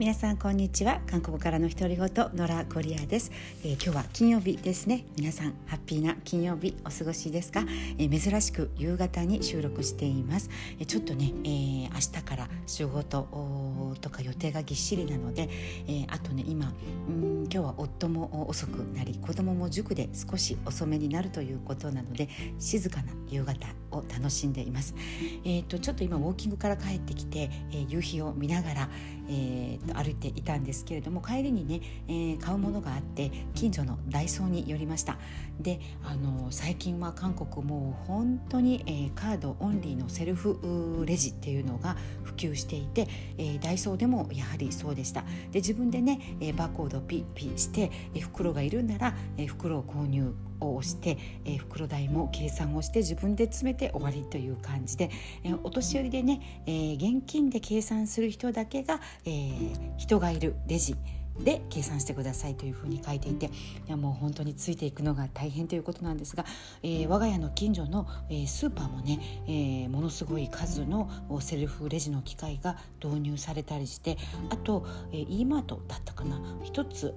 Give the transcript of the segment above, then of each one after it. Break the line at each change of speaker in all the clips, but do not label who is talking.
皆さんこんにちは。韓国からの独り言ノラコリアです、えー、今日は金曜日ですね。皆さんハッピーな金曜日お過ごしですか、えー、珍しく夕方に収録しています、えー、ちょっとね、えー、明日から仕事とか予定がぎっしりなので、えあとね今うん今日は夫も遅くなり子供も塾で少し遅めになるということなので静かな夕方を楽しんでいます。えっ、とちょっと今ウォーキングから帰ってきて、え夕日を見ながら、えー、と歩いていたんですけれども帰りにね、えー、買うものがあって近所のダイソーに寄りました。であの最近は韓国もう本当に、えー、カードオンリーのセルフレジっていうのが普及していて、えー、ダイソーでもやはりそうでした。で自分でね、えー、バーコードピッピして、えー、袋がいるなら、えー、袋を購入をして、えー、袋代も計算をして自分で詰めて終わりという感じで、えー、お年寄りでね、えー、現金で計算する人だけが、え、人がいるレジ。で計算してくださいというふうに書いていていやもう本当についていくのが大変ということなんですが、えー、我が家の近所の、えー、スーパーもね、えー、ものすごい数のセルフレジの機械が導入されたりしてあと、えー、e マートだったかな。一つ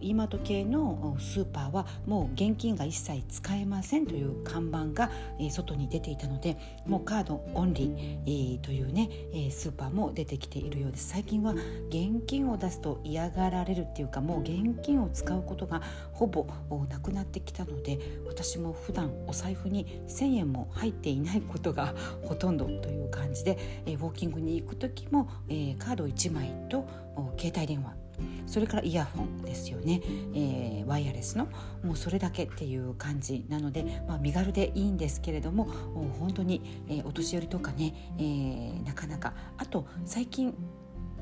e マート系のスーパーはもう現金が一切使えませんという看板が、えー、外に出ていたのでもうカードオンリー、えー、というね、えー、スーパーも出てきているようです。最近は現金を出すと嫌がられるっていうかもう現金を使うことがほぼなくなってきたので私も普段お財布に1,000円も入っていないことがほとんどという感じで、えウォーキングに行く時も、えカード1枚と携帯電話それからイヤホンですよね、えー、ワイヤレスのもうそれだけっていう感じなので、まあ、身軽でいいんですけれども本当に、えー、お年寄りとかね、えー、なかなか。あと最近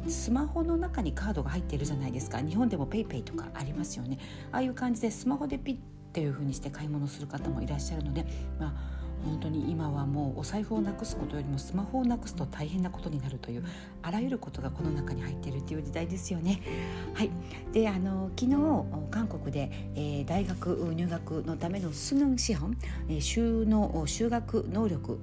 スマホの中にカードが入っているじゃないですか。日本でも PayPay とかありますよね。ああいう感じでスマホでピッっていう風にして買い物する方もいらっしゃるのでまあ本当に今はもうお財布をなくすことよりもスマホをなくすと大変なことになるというあらゆることがこの中に入っているという時代ですよね。はい、であの昨日韓国で、えー、大学入学のためのスヌン資本、えー、修の修学能力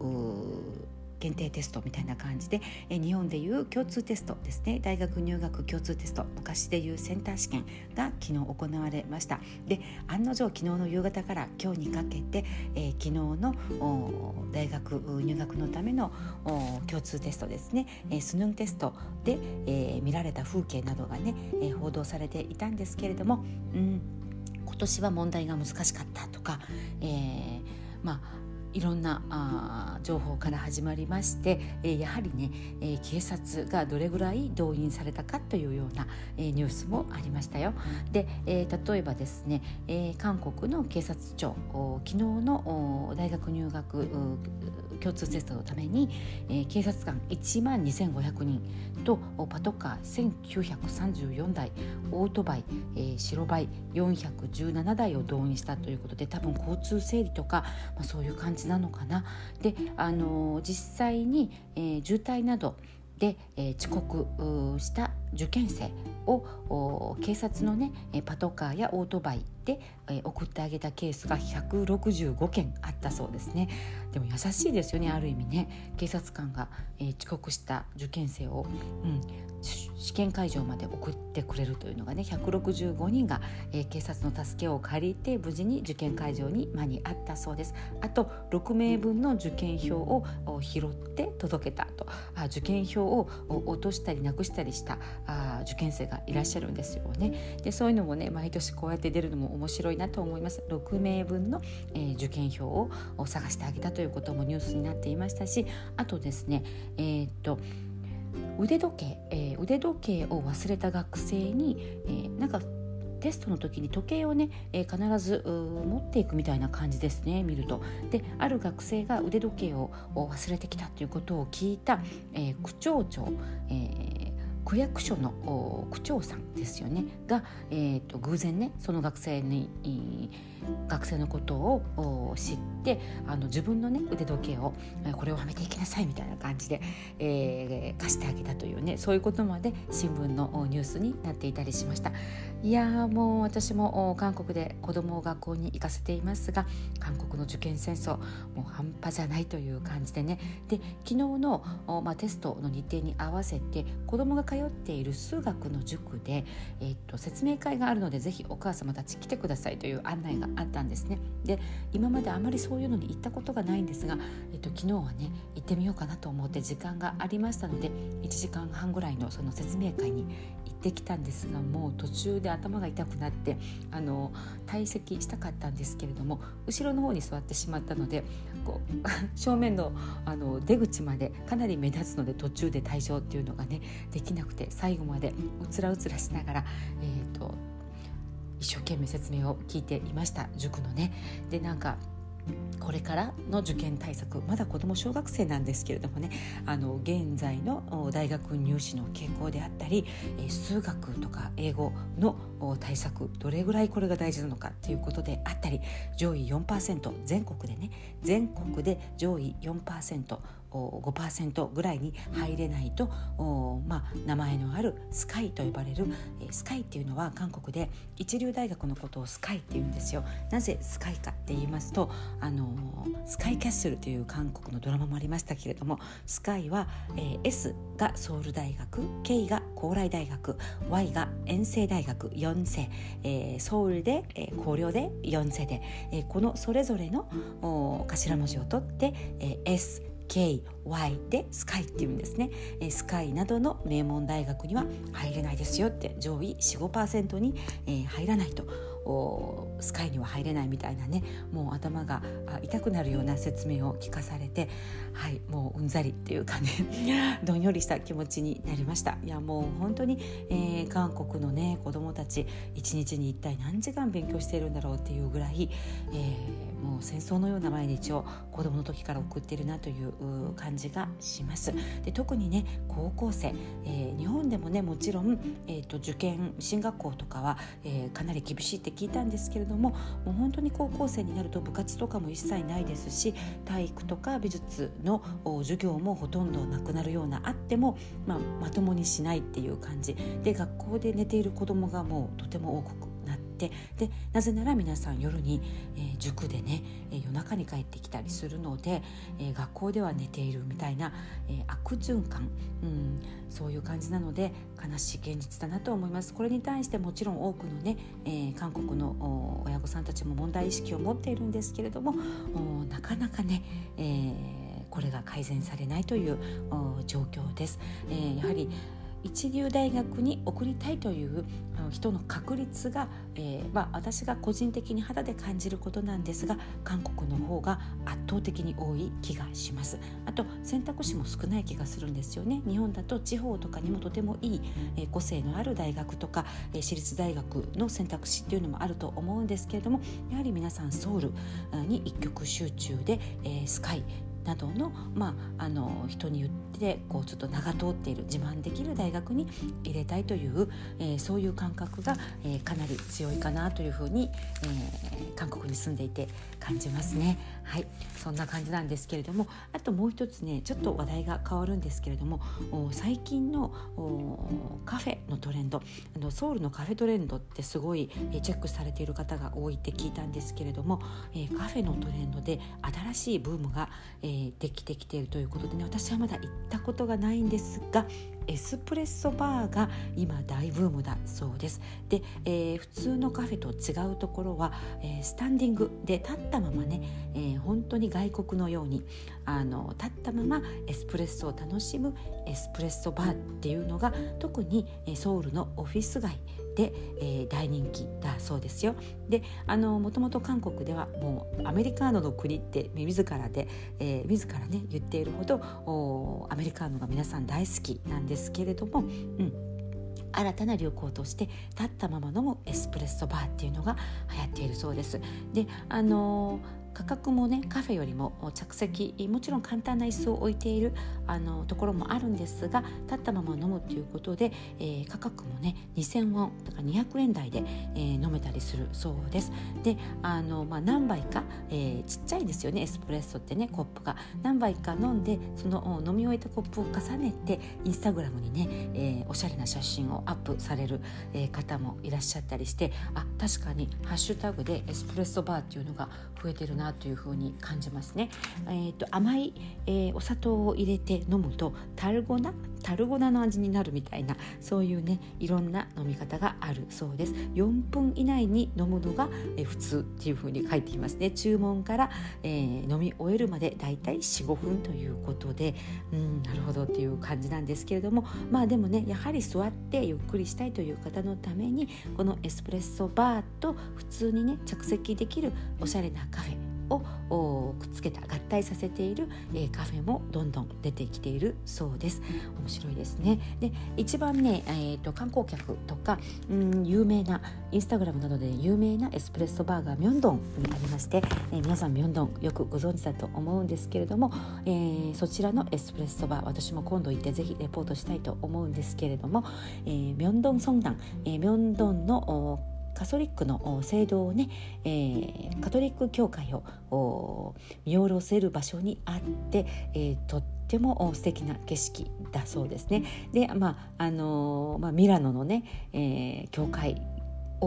検定テストみたいな感じで、日本でいう共通テストですね。大学入学共通テスト昔でいうセンター試験が昨日行われました。で案の定昨日の夕方から今日にかけて、えー、昨日の大学入学のための共通テストですね、えー、スヌンテストで、えー、見られた風景などがね、え報道されていたんですけれども、うん、今年は問題が難しかったとか、えまあいろんなあ情報から始まりまして、えー、やはりね、えー、警察がどれぐらい動員されたかというような、えー、ニュースもありましたよ。で、えー、例えばですね、えー、韓国の警察庁昨日の大学入学共通テストのために、えー、警察官1万2500人とパトカー1934台オートバイ、えー、白バイ417台を動員したということで多分交通整理とか、まあ、そういう感じなのかな。で、あのー、実際に、えー、渋滞などで、えー、遅刻した受験生を警察のねパトカーやオートバイで、送ってあげたケースが165件あったそうですね。でも優しいですよねある意味ね。警察官が、遅刻した受験生を、うん、試験会場まで送ってくれるというのがね165人が、警察の助けを借りて無事に受験会場に間に合ったそうです。あと6名分の受験票を拾って届けたと。あ受験票を落としたりなくしたりしたあ受験生がいらっしゃるんですよねでそういうのもね毎年こうやって出るのも面白いなと思います6名分の、えー、受験票を探してあげたということもニュースになっていましたしあとですねえー、っと腕時計、えー、腕時計を忘れた学生に、えー、なんかテストの時に時計をね、えー、必ず持っていくみたいな感じですね見ると。である学生が腕時計を忘れてきたということを聞いた、えー、区長長、えー区役所の区長さんですよね。が、えーと、偶然ねその学生に学生のことを知ってあの自分のね腕時計をこれをはめていきなさいみたいな感じで、えー、貸してあげたというねそういうことまで新聞のニュースになっていたりしました。いやもう私も韓国で子供を学校に行かせていますが韓国の受験戦争もう半端じゃないという感じでね。で昨日の、まあ、テストの日程に合わせて子供が通っている数学の塾で、えー、っと説明会があるのでぜひお母様たち来てくださいという案内があったんですね。で今まであまりそういうのに行ったことがないんですが、えー、っと昨日はね行ってみようかなと思って時間がありましたので1時間半ぐらいのその説明会に行ってきたんですがもう途中で頭が痛くなってあの退席したかったんですけれども後ろの方に座ってしまったのでこう 正面のあの出口までかなり目立つので途中で退場っていうのがねできなくて最後までうつらうつらしながら、えーと、一生懸命説明を聞いていました塾のね。でなんかこれからの受験対策まだ子ども小学生なんですけれどもねあの現在の大学入試の傾向であったり数学とか英語の対策どれぐらいこれが大事なのかということであったり上位4%全国でね全国で上位4% 5%ぐらいに入れないと、まあ、名前のあるスカイと呼ばれる、えスカイっていうのは韓国で一流大学のことをスカイって言うんですよ。なぜスカイかって言いますとあのスカイキャッスルという韓国のドラマもありましたけれどもスカイは、えー、S がソウル大学 K が高麗大学 Y が遠征大学4世、えー、ソウルで、えー、高陵で4世で、えー、このそれぞれの頭文字を取って、えー、S KY でスカイっていうんですね。スカイなどの名門大学には入れないですよって。上位45%に入らないと。スカイには入れないみたいなねもう頭が痛くなるような説明を聞かされてはいもううんざりっていうかね どんよりした気持ちになりました。いやもう本当に、えー、韓国のね子どもたち一日に一体何時間勉強しているんだろうっていうぐらい、えー、もう戦争のような毎日を子どもの時から送ってるなという感じがします。で特にね高校生、えー、日本でもねもちろん、えーと、受験進学校とかは、えー、かなり厳しいって聞いたんですけれどももう本当に高校生になると部活とかも一切ないですし体育とか美術の授業もほとんどなくなるようなあっても、まあ、まともにしないっていう感じ。で学校で寝ている子どもがもうとても多くってでなぜなら皆さん夜に、えー、塾でね、えー、夜中に帰ってきたりするので、えー、学校では寝ているみたいな、え悪循環、うん、そういう感じなので悲しい現実だなと思いますこれに対してもちろん多くのね、え韓国の親御さんたちも問題意識を持っているんですけれどもなかなかね、え、これが改善されないという状況です。え、やはり一流大学に送りたいという人の確率が、えー、まあ、私が個人的に肌で感じることなんですが韓国の方が圧倒的に多い気がします。あと選択肢も少ない気がするんですよね。日本だと地方とかにもとてもいい、えー、個性のある大学とか、えー、私立大学の選択肢っていうのもあると思うんですけれどもやはり皆さんソウルに一極集中で、えスカイなどの,、まあ、あの人に言ってでこうちょっと名が通っている自慢できる大学に入れたいという、えー、そういう感覚が、えー、かなり強いかなというふうに、えー、韓国に住んでいて感じますね。はい。そんな感じなんですけれどもあともう一つねちょっと話題が変わるんですけれども最近のカフェのトレンドあのソウルのカフェトレンドってすごいチェックされている方が多いって聞いたんですけれども、えー、カフェのトレンドで新しいブームが、えー、できてきているということでね私はまだ行ったことがないんですがエスプレッソバーが今大ブームだそうです。で、えー、普通のカフェと違うところは、えー、スタンディングで立ったままね、えー、本当に外国のようにあの立ったままエスプレッソを楽しむエスプレッソバーっていうのが特にソウルのオフィス街で、えー、大人気だそうですよ。であのもともと韓国ではもうアメリカーノの国って自らで、えー、自らね言っているほどアメリカーノが皆さん大好きなんですけれども、うん、新たな流行として立ったまま飲むエスプレッソバーっていうのが流行っているそうです。であのー価格もねカフェよりも着席もちろん簡単な椅子を置いているあのところもあるんですが立ったまま飲むということで、えー、価格もね2000ウォンだか200円台で、えー、飲めたりするそうです。であの、まあ、何杯か、えー、ちっちゃいですよねエスプレッソってねコップが何杯か飲んでその飲み終えたコップを重ねてインスタグラムにね、えー、おしゃれな写真をアップされる、えー、方もいらっしゃったりしてあ確かにハッシュタグでエスプレッソバーっていうのが増えてるなというふうに感じますね。えーと、甘い、えー、お砂糖を入れて飲むとタルゴナタルゴナの味になるみたいなそういうねいろんな飲み方があるそうです4分以内に飲むのが、え普通っていうふうに書いていますね注文から、えー、飲み終えるまでだいたい45分ということでうんなるほどっていう感じなんですけれどもまあでもねやはり座ってゆっくりしたいという方のためにこのエスプレッソバーと普通にね着席できるおしゃれなカフェをくっつけた合体させている、えー、カフェもどんどん出てきているそうです。面白いですね。で一番ね、えーと、観光客とかうん有名なインスタグラムなどで有名なエスプレッソバーガーミョンドンにありまして、えー、皆さんミョンドンよくご存知だと思うんですけれども、えー、そちらのエスプレッソバー私も今度行ってぜひレポートしたいと思うんですけれども、えー、ミョンドンソンダン、えー、ミョンドンのカソリックの聖堂をね、えー、カトリック教会を見下ろせる場所にあって、えー、とっても素敵な景色だそうですね。で、まああのー、まあ、ミラノのね、えー、教会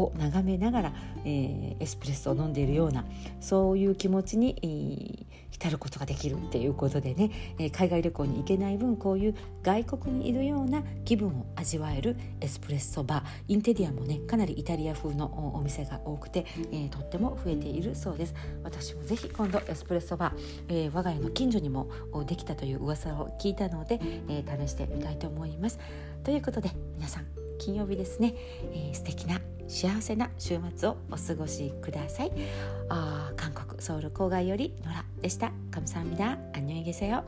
を眺めながら、えー、エスプレッソを飲んでいるようなそういう気持ちに浸ることができるっていうことでね、えー、海外旅行に行けない分こういう外国にいるような気分を味わえるエスプレッソバーインテリアもねかなりイタリア風のお店が多くて、えー、とっても増えているそうです。私もぜひ今度エスプレッソバー、えー、我が家の近所にもできたという噂を聞いたので、えー、試してみたいと思います。ということで皆さん金曜日ですね、えー、素敵な幸せな週末をお過ごしくださいあ韓国ソウル郊外よりノラでした감사합니다안녕히계세요